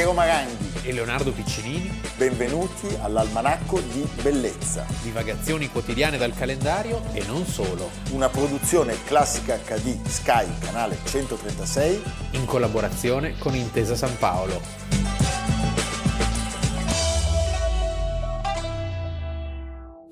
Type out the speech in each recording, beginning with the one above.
Piero Maranghi e Leonardo Piccinini. Benvenuti all'Almanacco di Bellezza. Divagazioni quotidiane dal calendario e non solo. Una produzione classica HD Sky, canale 136. In collaborazione con Intesa San Paolo.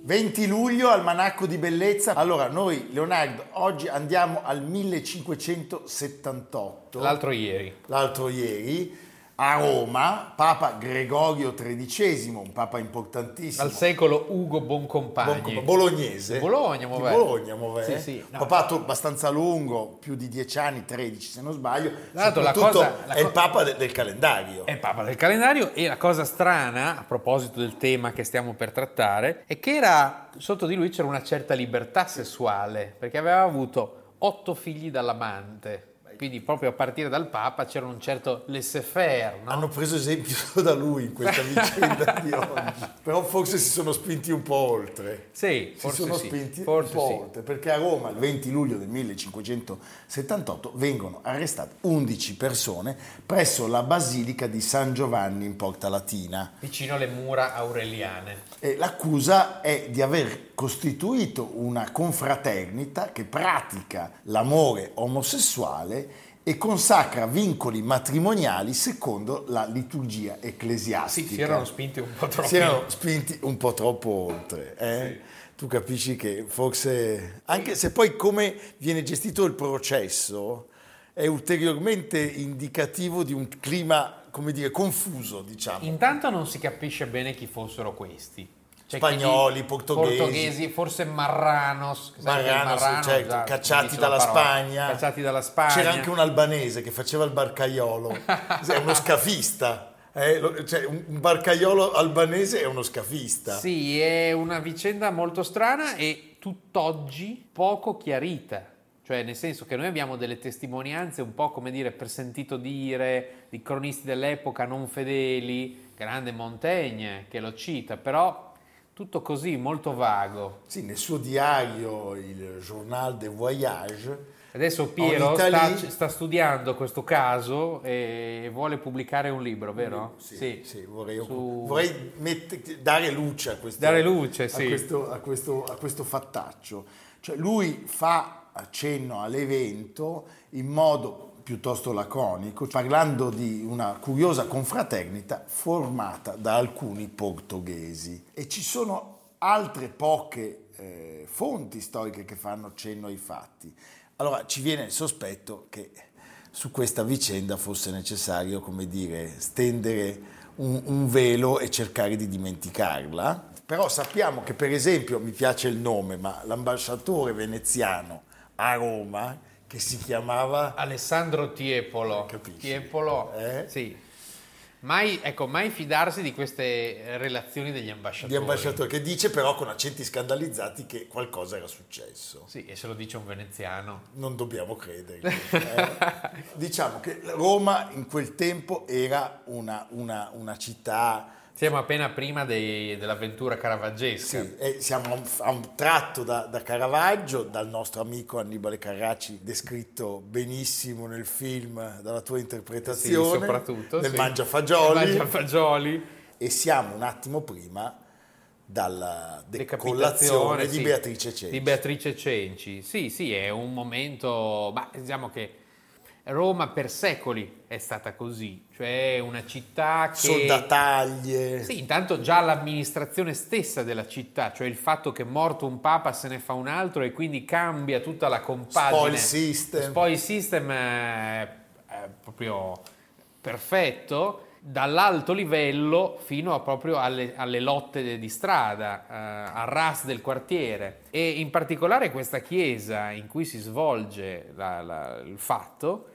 20 luglio, almanacco di bellezza. Allora, noi, Leonardo, oggi andiamo al 1578. L'altro ieri. L'altro ieri a Roma, Papa Gregorio XIII, un papa importantissimo. Al secolo Ugo Boncompagni. Bon, bolognese. Bologna, Di Bologna, muove. Sì, sì. No. Papato abbastanza lungo, più di 10 anni, 13 se non sbaglio. Dato, la cosa, la è co- il papa de- del calendario. È il papa del calendario e la cosa strana, a proposito del tema che stiamo per trattare, è che era, sotto di lui c'era una certa libertà sessuale, perché aveva avuto otto figli dall'amante quindi proprio a partire dal Papa c'era un certo laissez-faire. No? Hanno preso esempio solo da lui in questa vicenda di oggi, però forse si sono spinti un po' oltre. Sì, si sono sì, spinti un po' sì. oltre, perché a Roma il 20 luglio del 1578 vengono arrestate 11 persone presso la Basilica di San Giovanni in Porta Latina. Vicino alle mura aureliane. E l'accusa è di aver costituito una confraternita che pratica l'amore omosessuale e consacra vincoli matrimoniali secondo la liturgia ecclesiastica. Sì, si erano spinti un po' troppo. Si erano spinti un po' troppo oltre. Eh? Sì. Tu capisci che forse, anche se poi come viene gestito il processo, è ulteriormente indicativo di un clima, come dire, confuso, diciamo. Intanto non si capisce bene chi fossero questi. Cioè, spagnoli, portoghesi. portoghesi. forse Marranos, Marranos Marrano, certo, già, cacciati, dalla Spagna. cacciati dalla Spagna. C'era anche un albanese che faceva il barcaiolo, è uno scafista. Eh, cioè, un barcaiolo albanese è uno scafista. Sì, è una vicenda molto strana e tutt'oggi poco chiarita. Cioè, nel senso che noi abbiamo delle testimonianze un po' come dire per sentito dire di cronisti dell'epoca non fedeli, grande Montaigne che lo cita, però tutto così molto vago. Sì, nel suo diario, il Journal de Voyage. Adesso Piero sta, sta, studiando questo caso e vuole pubblicare un libro, vero? Sì, sì. sì vorrei, Su... vorrei mette, dare luce a questo, dare luce, sì. a, questo, a, questo, a questo fattaccio. Cioè lui fa accenno all'evento in modo piuttosto laconico, parlando di una curiosa confraternita formata da alcuni portoghesi. E ci sono altre poche eh, fonti storiche che fanno cenno ai fatti. Allora ci viene il sospetto che su questa vicenda fosse necessario, come dire, stendere un, un velo e cercare di dimenticarla. Però sappiamo che, per esempio, mi piace il nome, ma l'ambasciatore veneziano a Roma, che si chiamava Alessandro Tiepolo. Capisci? Tiepolo, eh? sì. Mai, ecco, mai fidarsi di queste relazioni degli ambasciatori. Di ambasciatori, che dice però con accenti scandalizzati che qualcosa era successo. Sì, e se lo dice un veneziano. Non dobbiamo credere. eh? diciamo che Roma in quel tempo era una, una, una città siamo appena prima dei, dell'avventura caravaggesca. Sì, e siamo a un, a un tratto da, da, Caravaggio, dal nostro amico Annibale Carracci, descritto benissimo nel film, dalla tua interpretazione. Sì, soprattutto. Nel sì. Mangiafagioli. Mangiafagioli. E siamo un attimo prima dalla decollazione di sì, Beatrice Cenci. Di Beatrice Cenci. Sì, sì, è un momento, ma diciamo che Roma per secoli è stata così, cioè una città che... Soldataglie. Sì, intanto già l'amministrazione stessa della città, cioè il fatto che morto un papa se ne fa un altro e quindi cambia tutta la compagine. Spoil system. Spoil system è, è proprio perfetto, dall'alto livello fino a proprio alle, alle lotte di strada, eh, al RAS del quartiere. E in particolare questa chiesa in cui si svolge la, la, il fatto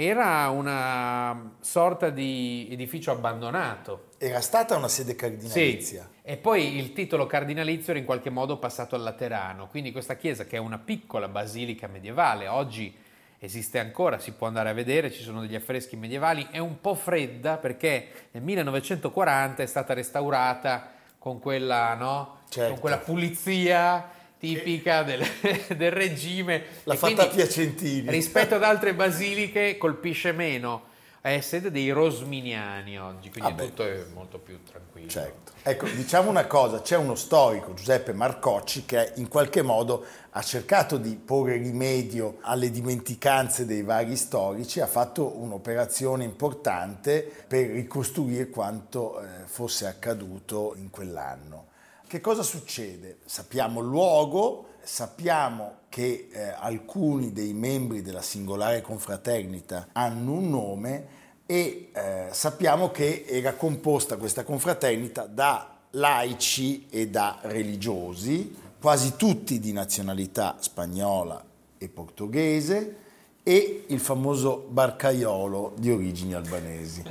era una sorta di edificio abbandonato. Era stata una sede cardinalizia. Sì. E poi il titolo cardinalizio era in qualche modo passato al Laterano, quindi questa chiesa che è una piccola basilica medievale, oggi esiste ancora, si può andare a vedere, ci sono degli affreschi medievali, è un po' fredda perché nel 1940 è stata restaurata con quella, no? certo. con quella pulizia tipica del, del regime. L'ha E fatta Piacentini. Rispetto ad altre basiliche colpisce meno. è sede dei Rosminiani oggi, quindi Ah, tutto è molto più tranquillo. Certo. Ecco, diciamo una cosa, c'è uno storico, Giuseppe Marcocci, che in qualche modo ha cercato di porre rimedio alle dimenticanze dei vari storici, ha fatto un'operazione importante per ricostruire quanto eh, fosse accaduto in quell'anno. Che cosa succede? Sappiamo il luogo, sappiamo che eh, alcuni dei membri della singolare confraternita hanno un nome e eh, sappiamo che era composta questa confraternita da laici e da religiosi, quasi tutti di nazionalità spagnola e portoghese e il famoso barcaiolo di origini albanesi.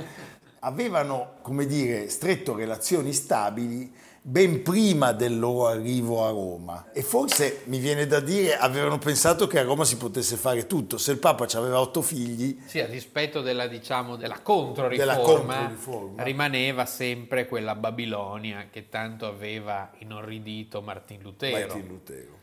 Avevano, come dire, stretto relazioni stabili ben prima del loro arrivo a Roma e forse mi viene da dire avevano pensato che a Roma si potesse fare tutto. Se il Papa aveva otto figli, Sì, a dispetto della, diciamo, della controriforma, Della controriforma. rimaneva sempre quella Babilonia che tanto aveva inorridito Martin Lutero. Martin Lutero.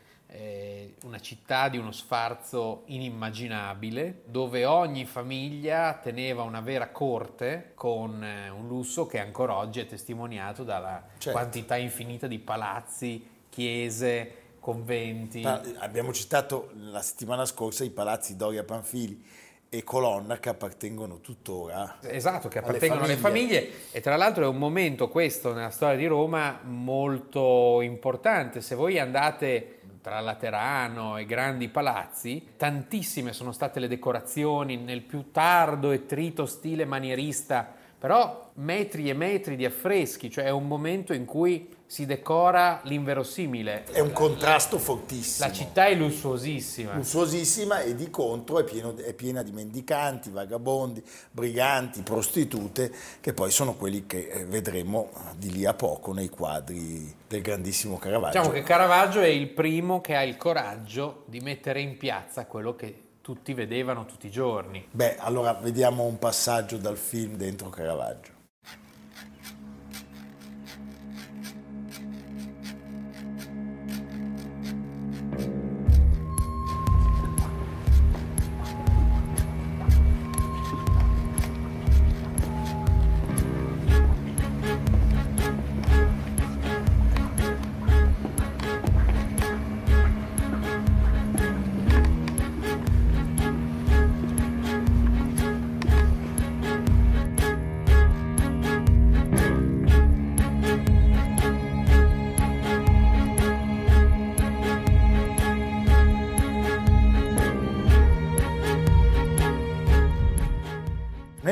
Una città di uno sfarzo inimmaginabile, dove ogni famiglia teneva una vera corte con eh, un lusso che ancora oggi è testimoniato dalla Certo. quantità infinita di palazzi, chiese, conventi. Pa- Abbiamo citato la settimana scorsa i palazzi Doria Panfili e Colonna che appartengono tuttora. Esatto, che alle appartengono alle famiglie. famiglie e tra l'altro è un momento questo nella storia di Roma molto importante. Se voi andate tra Laterano e grandi palazzi, tantissime sono state le decorazioni nel più tardo e trito stile manierista, però metri e metri di affreschi, cioè è un momento in cui si decora l'inverosimile. È un contrasto fortissimo. La città è lussuosissima. lussuosissima e di contro è, pieno- è piena di mendicanti, vagabondi, briganti, prostitute, che poi sono quelli che eh, vedremo di lì a poco nei quadri del grandissimo Caravaggio. Diciamo che Caravaggio è il primo che ha il coraggio di mettere in piazza quello che tutti vedevano tutti i giorni. Beh, allora vediamo un passaggio dal film dentro Caravaggio.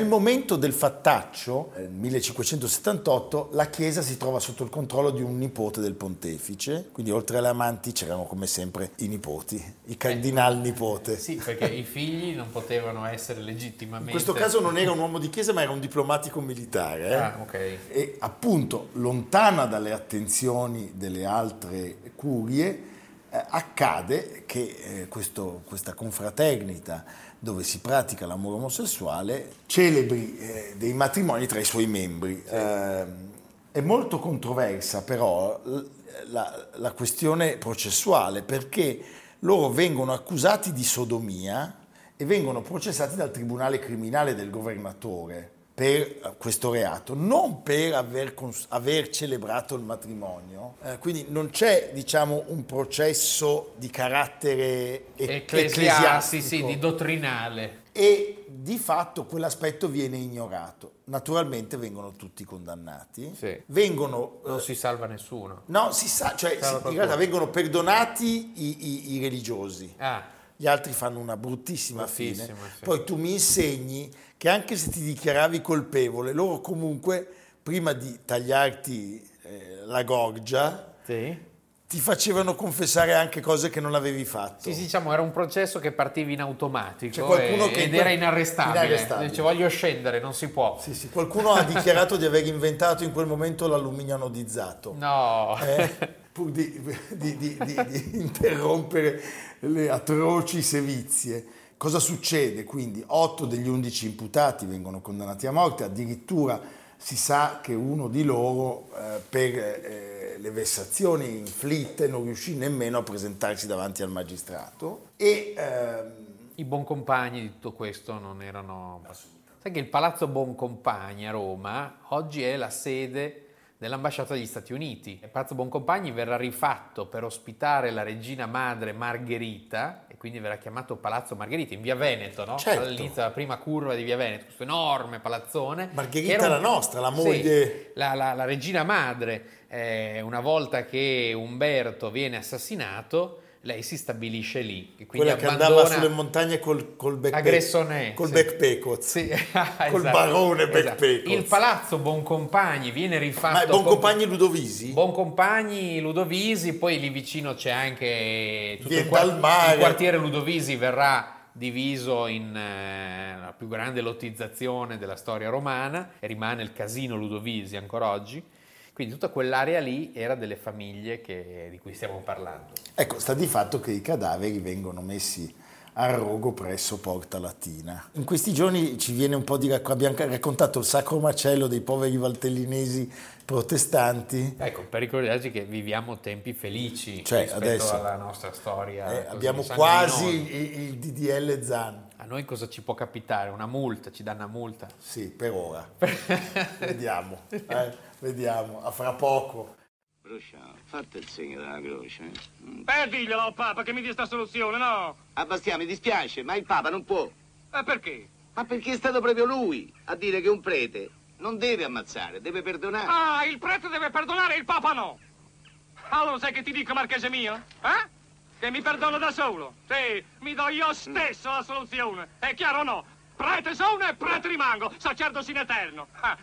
Nel momento del fattaccio, nel 1578, la chiesa si trova sotto il controllo di un nipote del pontefice, quindi oltre alle amanti c'erano come sempre i nipoti, i cardinal nipote. Sì, perché i figli non potevano essere legittimamente... In questo caso non era un uomo di chiesa ma era un diplomatico militare. eh. Ah, ok. E appunto, lontana dalle attenzioni delle altre curie, eh, accade che eh, questo- questa confraternita dove si pratica l'amore omosessuale celebri eh, dei matrimoni tra i suoi membri. Eh, è molto controversa però la, la questione processuale perché loro vengono accusati di sodomia e vengono processati dal tribunale criminale del governatore per questo reato, non per aver, cons- aver celebrato il matrimonio. Eh, quindi non c'è, diciamo, un processo di carattere e- Ecclesiasti, sì, ecclesiastico di dottrinale. e di fatto quell'aspetto viene ignorato. Naturalmente vengono tutti condannati, Sì. vengono... Non si salva nessuno. No, si sa, cioè si- in realtà vengono perdonati i, i- i religiosi Ah, gli altri fanno una bruttissima, Bruttissima, fine. sì. Poi tu mi insegni che anche se ti dichiaravi colpevole, loro comunque, prima di tagliarti eh, la gorgia, sì. ti facevano confessare anche cose che non avevi fatto. Sì, sì, diciamo, era un processo che partiva in automatico C'è qualcuno e- che in ed era inarrestabile. inarrestabile. Dice voglio scendere, non si può. Sì, sì, Qualcuno ha dichiarato di aver inventato in quel momento l'alluminio anodizzato. No. eh, pur di- di- di- di interrompere le atroci sevizie. Cosa succede? Quindi 8 degli 11 imputati vengono condannati a morte, addirittura si sa che uno di loro eh, per eh, le vessazioni inflitte non riuscì nemmeno a presentarsi davanti al magistrato e ehm, I buon compagni di tutto questo non erano Sai che il Palazzo Boncompagni a Roma oggi è la sede dell'ambasciata degli Stati Uniti. Il Palazzo Boncompagni verrà rifatto per ospitare la regina madre Margherita e quindi verrà chiamato Palazzo Margherita in via Veneto, no? Certo. All'inizio della prima curva di via Veneto, questo enorme palazzone. Margherita era la un- nostra, la Sì, moglie... la, la- la regina madre, eh, una volta che Umberto viene assassinato, lei si stabilisce lì. Quella che andava sulle montagne col, col backpack. Col sì. backpack. Sì, Col esatto, barone esatto. backpack. Il palazzo Boncompagni viene rifatto. Ma è Boncompagni Ludovisi? Boncompagni, Ludovisi, poi lì vicino c'è anche tutto il, Viene quar- dal mare. il quartiere Ludovisi verrà diviso in eh, la più grande lottizzazione della storia romana e rimane il casino Ludovisi ancora oggi. Quindi tutta quell'area lì era delle famiglie che- di cui stiamo parlando. Ecco, sta di fatto che i cadaveri vengono messi a rogo presso Porta Latina. In questi giorni ci viene un po' di racc- abbiamo raccontato il sacro macello dei poveri valtellinesi protestanti. Ecco, per ricordarci che viviamo tempi felici Cioè, rispetto adesso- alla nostra storia. Eh, abbiamo quasi il, il DDL Zan. A noi cosa ci può capitare? Una multa, ci danno una multa. Sì, per ora. vediamo, eh, vediamo, a fra poco. Bruscia, fate il segno della croce. eh. Mm. Beh, diglielo al Papa che mi dia sta soluzione, no? A Bastia mi dispiace, ma il Papa non può. E perché? Ma perché è stato proprio lui a dire che un prete non deve ammazzare, deve perdonare. Ah, il prete deve perdonare e il Papa no. Allora sai che ti dico, marchese mio? Eh? Che mi perdono da solo. Sì, mi do io stesso la soluzione. È chiaro o no? Prete sono e prete rimango, sacerdote in eterno. Ah,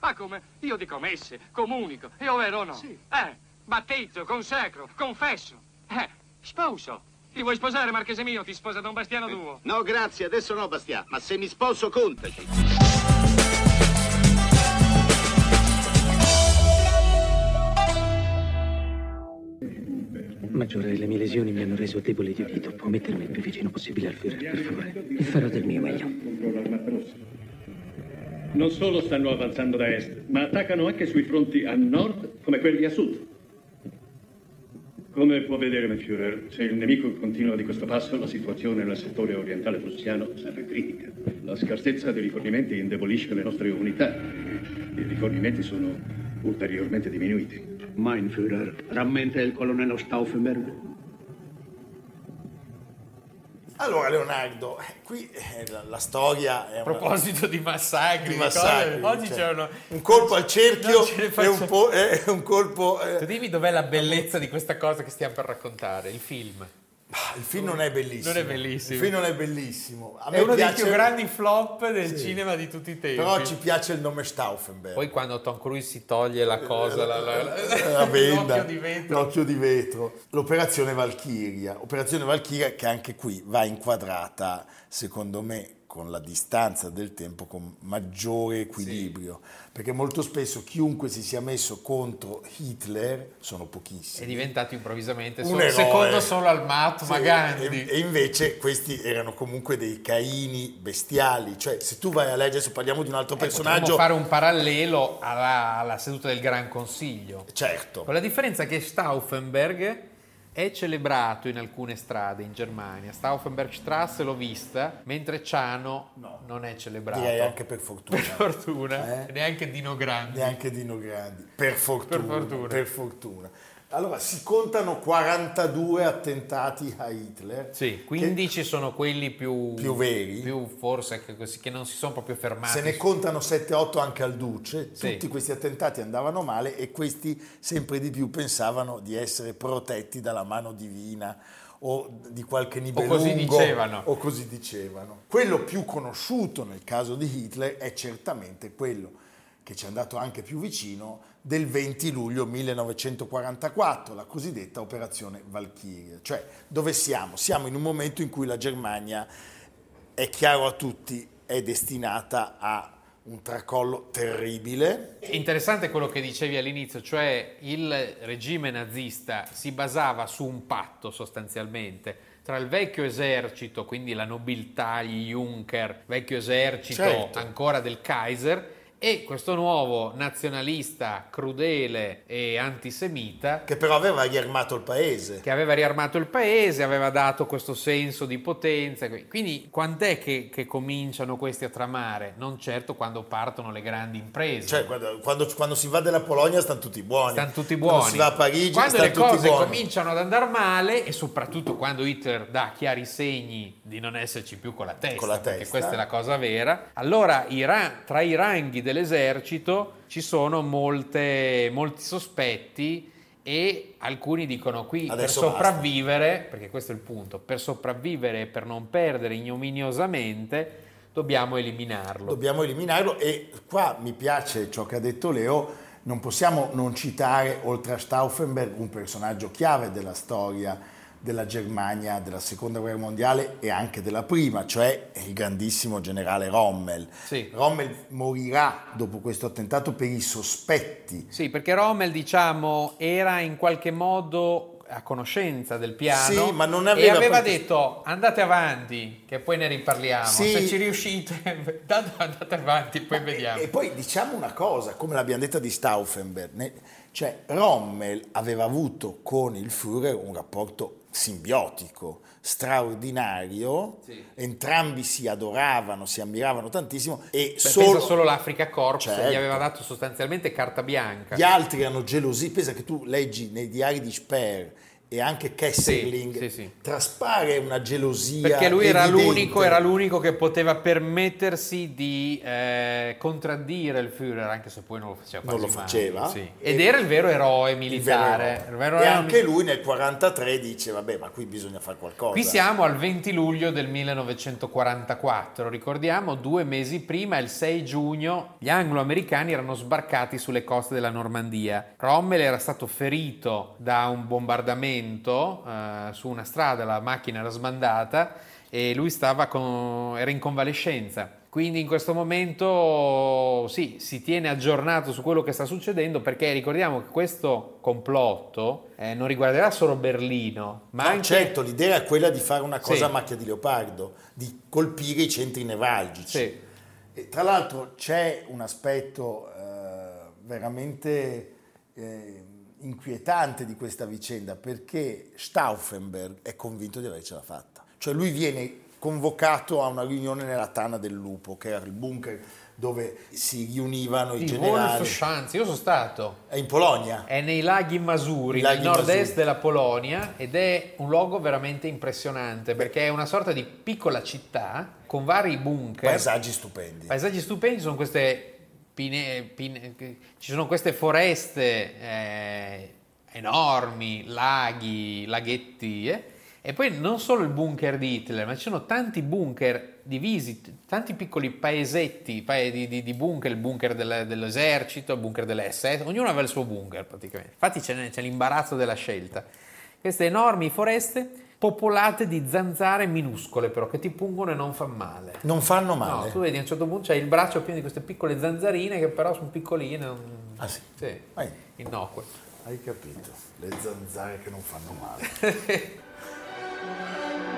ma come? Io dico messe, comunico, è vero o no? Sì. Eh, battezzo, consecro, confesso. Eh, sposo. Ti vuoi sposare, marchese mio? Ti sposa Don Bastiano tuo. No, grazie, adesso no, Bastia, ma se mi sposo, contaci. Maggiore, le mie lesioni mi hanno reso debole di udito. Può mettermi il più vicino possibile al Führer, per favore. E farò del mio meglio. Non solo stanno avanzando da est, ma attaccano anche sui fronti a nord come quelli a sud. Come può vedere, Führer, se il nemico continua di questo passo, la situazione nel settore orientale prussiano sarà critica. La scarsezza dei rifornimenti indebolisce le nostre unità. I rifornimenti sono ulteriormente diminuiti. Mein Führer, rammenta il colonnello Stauffenberg. Allora Leonardo, eh, qui eh, la, la storia è A una- proposito di massacri, di massacri, cose, oggi cioè, c'erano... un colpo al cerchio e un, po', eh, un colpo... eh, Tu dimmi dov'è la bellezza di questa cosa che stiamo per raccontare, il film. Il film non è bellissimo. Non è bellissimo. Il film non è bellissimo. A me È uno piace, dei più grandi flop del Sì. cinema di tutti i tempi. Però ci piace il nome Stauffenberg. Poi quando Tom Cruise si toglie la cosa, la, la- la- la venda, l'occhio di vetro. l'occhio di vetro. L'operazione Valchiria. Operazione Valchiria che anche qui va inquadrata, secondo me, con la distanza del tempo, con maggiore equilibrio. Perché molto spesso chiunque si sia messo contro Hitler sono È pochissimi. diventato improvvisamente Un solo, secondo solo al Mahatma Sì, Gandhi. E, invece questi erano comunque dei caini bestiali. Cioè, se tu vai a leggere, adesso parliamo di un altro Potremmo personaggio, fare un parallelo alla, alla seduta del Gran Consiglio. certo. Con la differenza che Stauffenberg è celebrato in alcune strade in Germania. Stauffenbergstrasse l'ho vista, mentre Ciano No. non è celebrato. Direi anche per fortuna. Per fortuna, Eh? neanche Dino Grandi. neanche Dino Grandi, per fortuna, Per fortuna. per fortuna. Allora, si contano 42 attentati a Hitler. Sì, 15 sono quelli più, Più veri. più forse che, così, che non si sono proprio fermati. Se ne contano 7-8 anche al Duce, Sì. tutti questi attentati andavano male e questi sempre di più pensavano di essere protetti dalla mano divina o di qualche nibelungo. così dicevano. O così dicevano. Quello più conosciuto nel caso di Hitler è certamente quello che ci è andato anche più vicino del 20 luglio 1944, la cosiddetta operazione Valkyria. Cioè, dove siamo? Siamo in un momento in cui la Germania, è chiaro a tutti, è destinata a un tracollo terribile. Interessante quello che dicevi all'inizio, cioè il regime nazista si basava su un patto sostanzialmente tra il vecchio esercito, quindi la nobiltà, gli Junker, vecchio esercito Certo. ancora del Kaiser, E questo nuovo nazionalista crudele e antisemita Che però aveva riarmato il paese. che aveva riarmato il paese, aveva dato questo senso di potenza. Quindi quant'è che, che cominciano questi a tramare? Non certo quando partono le grandi imprese. Cioè, guarda, quando, quando si va della Polonia stanno tutti buoni. Stanno tutti Quando buoni. si va a Parigi quando le cose buoni. cominciano ad andare male e soprattutto quando Hitler dà chiari segni di non esserci più con la testa, Con la testa. questa è la cosa vera, allora i ra- tra i ranghi dell'esercito ci sono molte- molti sospetti e alcuni dicono qui Adesso per basta. sopravvivere, perché questo è il punto, per sopravvivere e per non perdere ignominiosamente dobbiamo eliminarlo. Dobbiamo eliminarlo e qua mi piace ciò che ha detto Leo, non possiamo non citare, oltre a Stauffenberg, un personaggio chiave della storia della Germania della seconda guerra mondiale e anche della prima, cioè il grandissimo generale Rommel. Sì. Rommel morirà dopo questo attentato per i sospetti. Sì, perché Rommel, diciamo, era in qualche modo a conoscenza del piano Sì, ma non e aveva aveva perché- detto andate avanti, che poi ne riparliamo. Sì. Se ci riuscite, andate avanti, poi vediamo. E poi diciamo una cosa, come l'abbiamo detta di Stauffenberg, cioè Rommel aveva avuto con il Führer un rapporto simbiotico, straordinario, Sì. entrambi si adoravano, si ammiravano tantissimo e Beh, solo solo l'Africa Corps Certo. gli aveva dato sostanzialmente carta bianca. gli altri erano gelosi, pensa che tu leggi nei diari di Speer e anche Kesselring, sì, sì. traspare una gelosia Perché lui era l'unico, era l'unico che poteva permettersi di eh, contraddire il Führer, anche se poi non lo faceva Non lo mai, faceva. sì. E- Ed era il vero eroe Il vero militare. eroe. vero e anche lui nel 43 dice vabbè ma qui bisogna fare qualcosa Qui siamo al 20 luglio del 1944, ricordiamo, due mesi prima, il 6 giugno, gli anglo-americani erano sbarcati sulle coste della Normandia. Rommel era stato ferito da un bombardamento eh, su una strada, la macchina era smandata e lui stava con- era in convalescenza. Quindi in questo momento sì, si tiene aggiornato su quello che sta succedendo perché ricordiamo che questo complotto eh, non riguarderà solo Berlino, ma No, anche... certo, l'idea è quella di fare una cosa Sì. a macchia di leopardo, di colpire i centri nevralgici. Sì. E tra l'altro c'è un aspetto eh, veramente eh, inquietante di questa vicenda perché Stauffenberg è convinto di avercela fatta. Cioè lui viene convocato a una riunione nella Tana del Lupo, che era il bunker dove si riunivano i Di generali. Wolfschanz, io sono stato. È in Polonia. È nei laghi Masuri, I laghi nel nord-est Masuri. della Polonia ed è un luogo veramente impressionante perché è una sorta di piccola città con vari bunker. Paesaggi stupendi. Paesaggi stupendi sono queste pine- pine- ci sono queste foreste eh, enormi, laghi, laghetti eh. e poi non solo il bunker di Hitler, ma ci sono tanti bunker divisi, tanti piccoli paesetti pae- di, di- di bunker, il bunker del- dell'esercito, il bunker dell'SS, ognuno aveva il suo bunker praticamente. Infatti c'è, c'è l'imbarazzo della scelta. Queste enormi foreste popolate di zanzare minuscole però che ti pungono e non fanno male. Non fanno No, male. tu vedi a un certo punto c'è il braccio pieno di queste piccole zanzarine che però sono piccoline. non- Ah sì. Sì, Vai. innocue. Hai capito, le zanzare che non fanno male.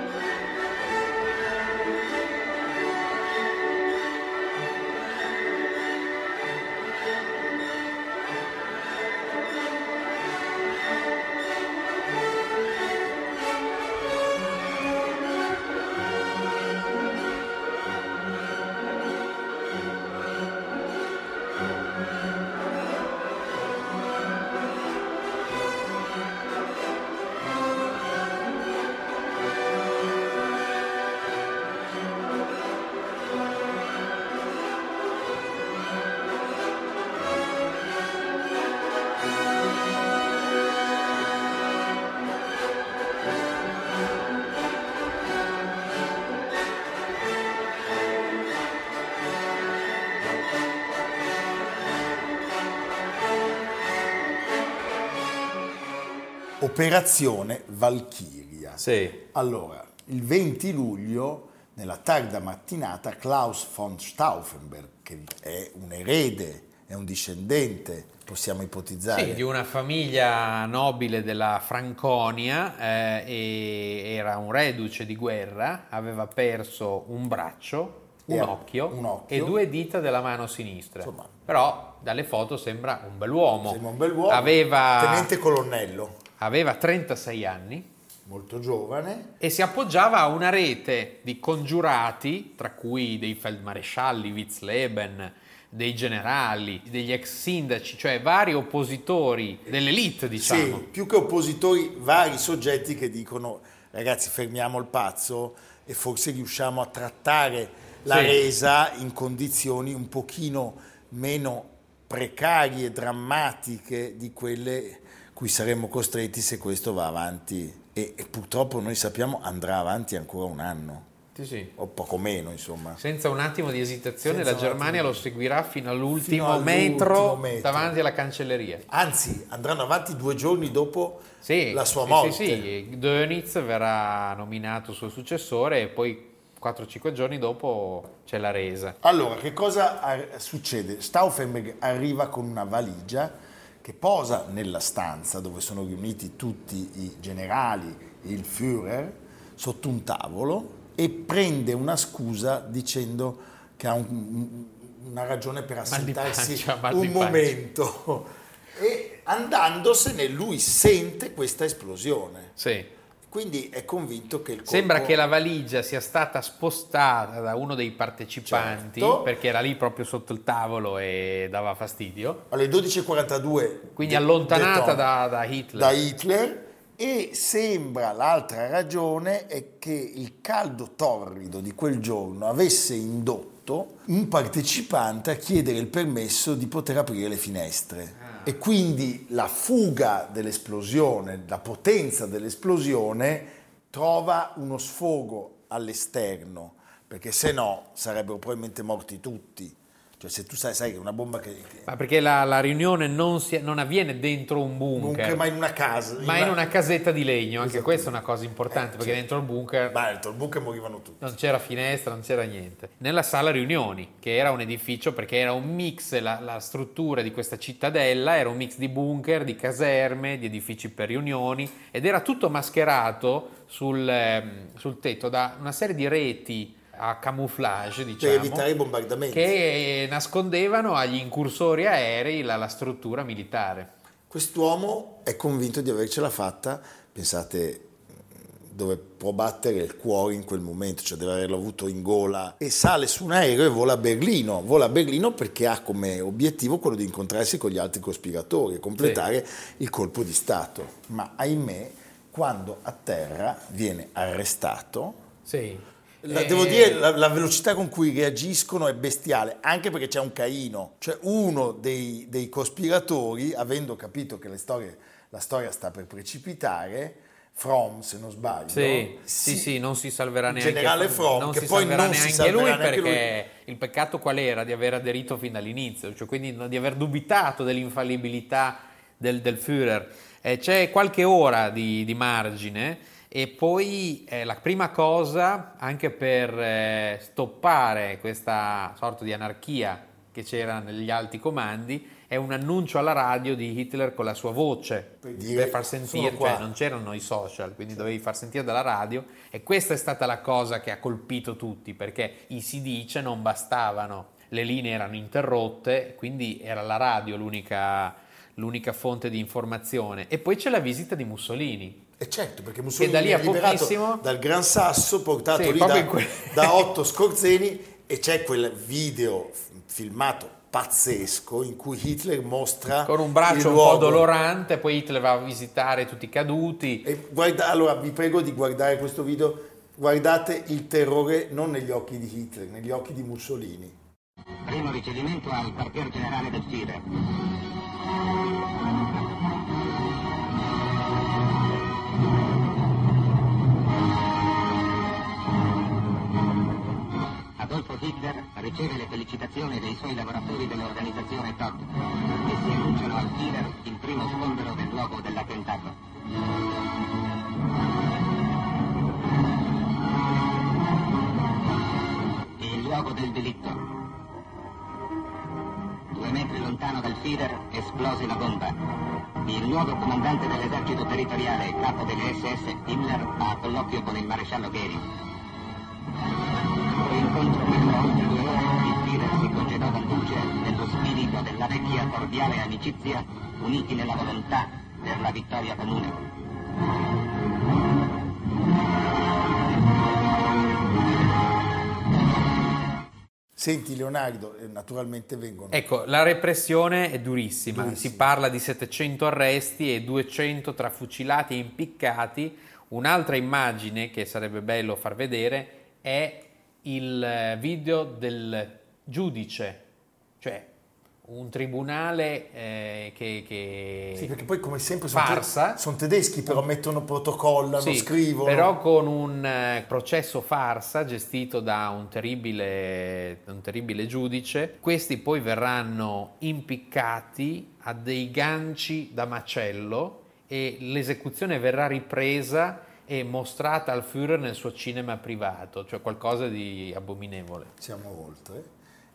Operazione Valchiria. Sì. Allora, il 20 luglio, nella tarda mattinata, Klaus von Stauffenberg, che è un erede, è un discendente, possiamo ipotizzare. Sì, di una famiglia nobile della Franconia, eh, era un reduce di guerra, aveva perso un braccio un, occhio, un occhio. e due dita della mano sinistra. Insomma. Però dalle foto sembra un bell'uomo. Sembra un bell'uomo. Aveva, Tenente colonnello, aveva 36 anni molto giovane. e si appoggiava a una rete di congiurati, tra cui dei feldmarescialli, Witzleben, dei generali, degli ex sindaci, cioè vari oppositori dell'elite, diciamo. Sì, più che oppositori, vari soggetti che dicono ragazzi fermiamo il pazzo e forse riusciamo a trattare la Sì. resa in condizioni un pochino meno precarie e drammatiche di quelle cui saremmo costretti se questo va avanti e, e purtroppo noi sappiamo andrà avanti ancora un anno Sì, sì. o poco meno insomma. Senza un attimo di esitazione, Senza la Germania attimo lo seguirà fino all'ultimo, Fino all'ultimo metro, metro. davanti alla cancelleria. Anzi, andranno avanti due giorni dopo Sì, la sua sì, morte. Sì, sì. Dönitz verrà nominato suo successore e poi 4-5 giorni dopo c'è la resa. Allora, che cosa ar- succede? Stauffenberg arriva con una valigia che posa nella stanza dove sono riuniti tutti i generali e il Führer sotto un tavolo e prende una scusa dicendo che ha un- una ragione per assentarsi pancia, un momento. E andandosene lui sente questa esplosione. Sì. Quindi è convinto che il colpo... Sembra che la valigia sia stata spostata da uno dei partecipanti Certo. perché era lì proprio sotto il tavolo e dava fastidio. alle 12.42 Quindi de- allontanata detona da, da Hitler. da Hitler e sembra l'altra ragione è che il caldo torrido di quel giorno avesse indotto un partecipante a chiedere il permesso di poter aprire le finestre e quindi la fuga dell'esplosione, la potenza dell'esplosione trova uno sfogo all'esterno perché se no sarebbero probabilmente morti tutti. Cioè se tu sai, sai che una bomba che, che Ma perché la, la riunione non, si- non avviene dentro un bunker, bunker, ma in una casa. ma in una casetta di legno. Anche Esatto. questa è una cosa importante Eh, perché sì. dentro il bunker Ma dentro il bunker morivano tutti. non c'era finestra, non c'era niente. Nella sala riunioni, che era un edificio perché era un mix, la, la struttura di questa cittadella era un mix di bunker, di caserme, di edifici per riunioni ed era tutto mascherato sul, ehm, sul tetto da una serie di reti a camouflage, Per diciamo, evitare i bombardamenti. che nascondevano agli incursori aerei la, la struttura militare. Quest'uomo è convinto di avercela fatta, pensate dove può battere il cuore in quel momento, cioè deve averlo avuto in gola e sale su un aereo e vola a Berlino. Vola a Berlino perché ha come obiettivo quello di incontrarsi con gli altri cospiratori e completare il colpo di Stato. Ma ahimè, quando atterra viene arrestato Sì. La- Eh, devo dire, la, la velocità con cui reagiscono è bestiale, anche perché c'è un Caino, cioè uno dei, dei cospiratori, avendo capito che storie- la storia sta per precipitare, From, se non sbaglio, Sì, sì, sì, non si salverà il neanche generale From, non che poi non si salverà lui perché il peccato qual era? Di aver aderito fin dall'inizio, cioè quindi di aver dubitato dell'infallibilità del, del Führer. Eh, c'è qualche ora di, di margine e poi eh, la prima cosa, anche per eh, stoppare questa sorta di anarchia che c'era negli alti comandi, è un annuncio alla radio di Hitler con la sua voce Per dire, per far "Sono sentire, qua". cioè non c'erano i social, quindi dovevi far sentire dalla radio e questa è stata la cosa che ha colpito tutti perché i si dice non bastavano, le linee erano interrotte, quindi era la radio l'unica, l'unica fonte di informazione. E poi c'è la visita di Mussolini. E certo, perché Mussolini da lì è a liberato pochissimo- dal Gran Sasso, portato Sì, lì da, que- da otto scorzeni e c'è quel video filmato pazzesco in cui Hitler mostra Con un il braccio un po' dolorante, poi Hitler va a visitare tutti i caduti. E guarda, allora vi prego di guardare questo video, guardate il terrore non negli occhi di Hitler, negli occhi di Mussolini. Primo ricevimento al quartier generale del Führer. Hitler riceve le felicitazioni dei suoi lavoratori dell'organizzazione Todd che si annunciano al Führer il primo sgombero del luogo dell'attentato. Il luogo del delitto. Due metri lontano dal Führer esplose la bomba. Il nuovo comandante dell'esercito territoriale capo delle SS, Himmler, ha colloquio con il maresciallo Goering. In l'incontro che durò oltre due ore, il Führer si congedò dal luce nello spirito della vecchia cordiale amicizia, uniti nella volontà per la vittoria comune. Senti Leonardo, eh, naturalmente vengono... Ecco, la repressione è durissima. Durissima. Si parla di 700 arresti e 200 tra fucilati e impiccati. Un'altra immagine che sarebbe bello far vedere è il eh, video del giudice, cioè un tribunale eh, che, che Sì, perché poi come sempre sono, farsa. sono tedeschi, però mettono protocollano, Sì, scrivono. Però con un eh, processo farsa gestito da un terribile, un terribile giudice, questi poi verranno impiccati a dei ganci da macello e l'esecuzione verrà ripresa e mostrata al Führer nel suo cinema privato, cioè qualcosa di abominevole. Siamo oltre.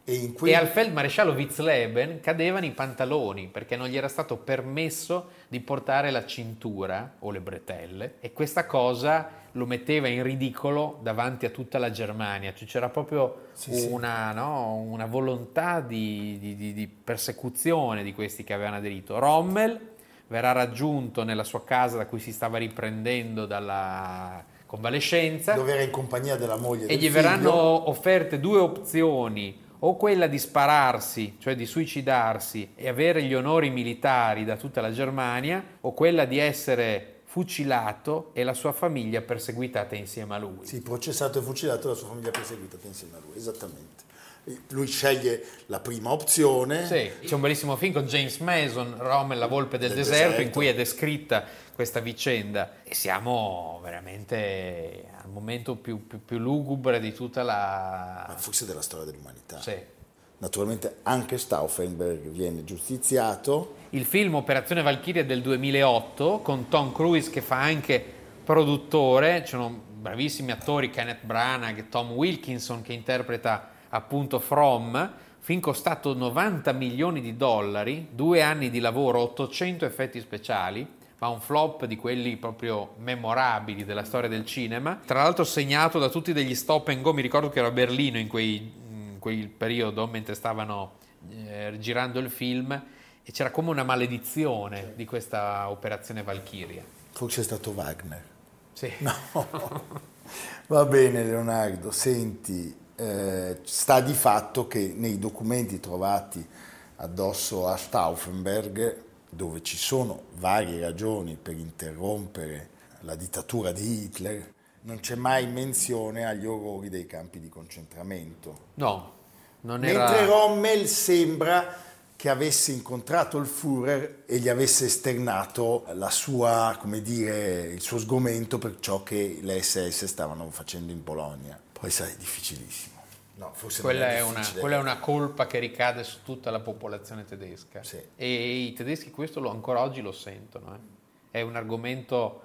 E in quei... E al feldmaresciallo Witzleben cadevano i pantaloni perché non gli era stato permesso di portare la cintura o le bretelle e questa cosa lo metteva in ridicolo davanti a tutta la Germania. Cioè, c'era proprio Sì, sì. una, no, una volontà di, di- di- di persecuzione di questi che avevano aderito. Rommel verrà raggiunto nella sua casa da cui si stava riprendendo dalla convalescenza dove era in compagnia della moglie e gli figlio. verranno offerte due opzioni, o quella di spararsi, cioè di suicidarsi e avere gli onori militari da tutta la Germania, o quella di essere fucilato e la sua famiglia perseguitata insieme a lui. Sì, processato e fucilato la sua famiglia perseguitata insieme a lui, esattamente. Lui sceglie la prima opzione. Sì, c'è un bellissimo film con James Mason, Rommel, la volpe del, Del deserto, in deserto. cui è descritta questa vicenda e siamo veramente al momento più, più- più lugubre di tutta Ma la... forse della storia dell'umanità. Sì. Naturalmente anche Stauffenberg viene giustiziato. Il film Operazione Valkyria del 2008 con Tom Cruise che fa anche produttore, ci sono bravissimi attori Kenneth Branagh, Tom Wilkinson che interpreta appunto From, film costato 90 milioni di dollari, due anni di lavoro, 800 effetti speciali, ma un flop di quelli proprio memorabili della storia del cinema, tra l'altro segnato da tutti degli stop and go, mi ricordo che ero a Berlino in quei in quel periodo mentre stavano eh, girando il film e c'era come una maledizione di questa operazione Valkyria. Forse è stato Wagner. Sì. Va bene Leonardo, senti, eh, sta di fatto che nei documenti trovati addosso a Stauffenberg, dove ci sono varie ragioni per interrompere la dittatura di Hitler, non c'è mai menzione agli orrori dei campi di concentramento. No, non Mentre era... Rommel sembra che avesse incontrato il Führer e gli avesse esternato la sua, come dire, il suo sgomento per ciò che le SS stavano facendo in Polonia. Poi sai, difficilissimo. No, Quella è, una, quella è una colpa che ricade su tutta la popolazione tedesca. Sì. E i tedeschi questo lo, ancora oggi lo sentono. eh. È un argomento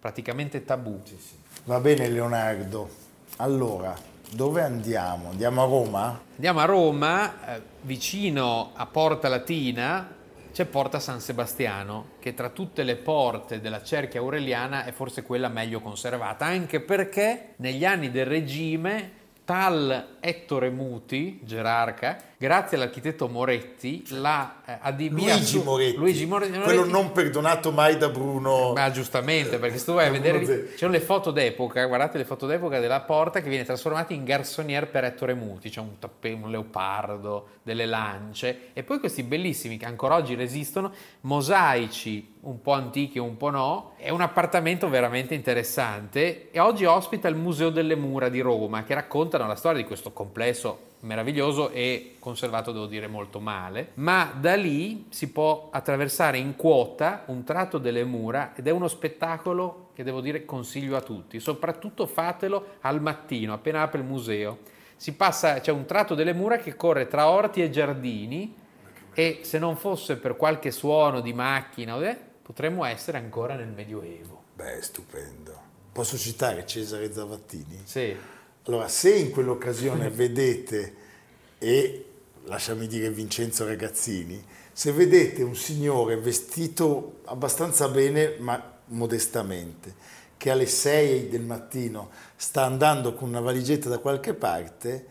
praticamente tabù. Va bene Leonardo. Allora, dove andiamo? Andiamo a Roma? Andiamo a Roma, eh, vicino a Porta Latina c'è Porta San Sebastiano, che tra tutte le porte della cerchia aureliana è forse quella meglio conservata, anche perché negli anni del regime tal Ettore Muti, gerarca, grazie all'architetto Moretti, l'ha eh, adibita Luigi Moretti, Luigi More- quello non perdonato mai da Bruno. ma giustamente, perché se tu vai a vedere, sono le foto d'epoca, guardate le foto d'epoca della porta che viene trasformata in garçonniere per Ettore Muti, c'è un, tappe- un leopardo, delle lance. E poi questi bellissimi che ancora oggi resistono, mosaici un po' antichi un po' no, è un appartamento veramente interessante. E oggi ospita il Museo delle Mura di Roma che raccontano la storia di questo complesso meraviglioso e conservato devo dire molto male, ma da lì si può attraversare in quota un tratto delle mura ed è uno spettacolo che devo dire consiglio a tutti, soprattutto fatelo al mattino appena apre il museo. Si passa, c'è un tratto delle mura che corre tra orti e giardini e se non fosse per qualche suono di macchina, eh, potremmo essere ancora nel Medioevo. Beh, stupendo. Posso citare Cesare Zavattini? Sì. Allora, se in quell'occasione vedete, e lasciami dire Vincenzo Ragazzini, se vedete un signore vestito abbastanza bene, ma modestamente, che alle 6 del mattino sta andando con una valigetta da qualche parte,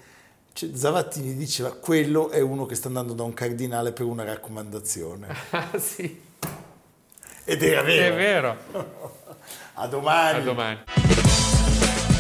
Zavattini diceva quello è uno che sta andando da un cardinale per una raccomandazione. Ah, sì. Ed era vero. È vero. A domani. A domani.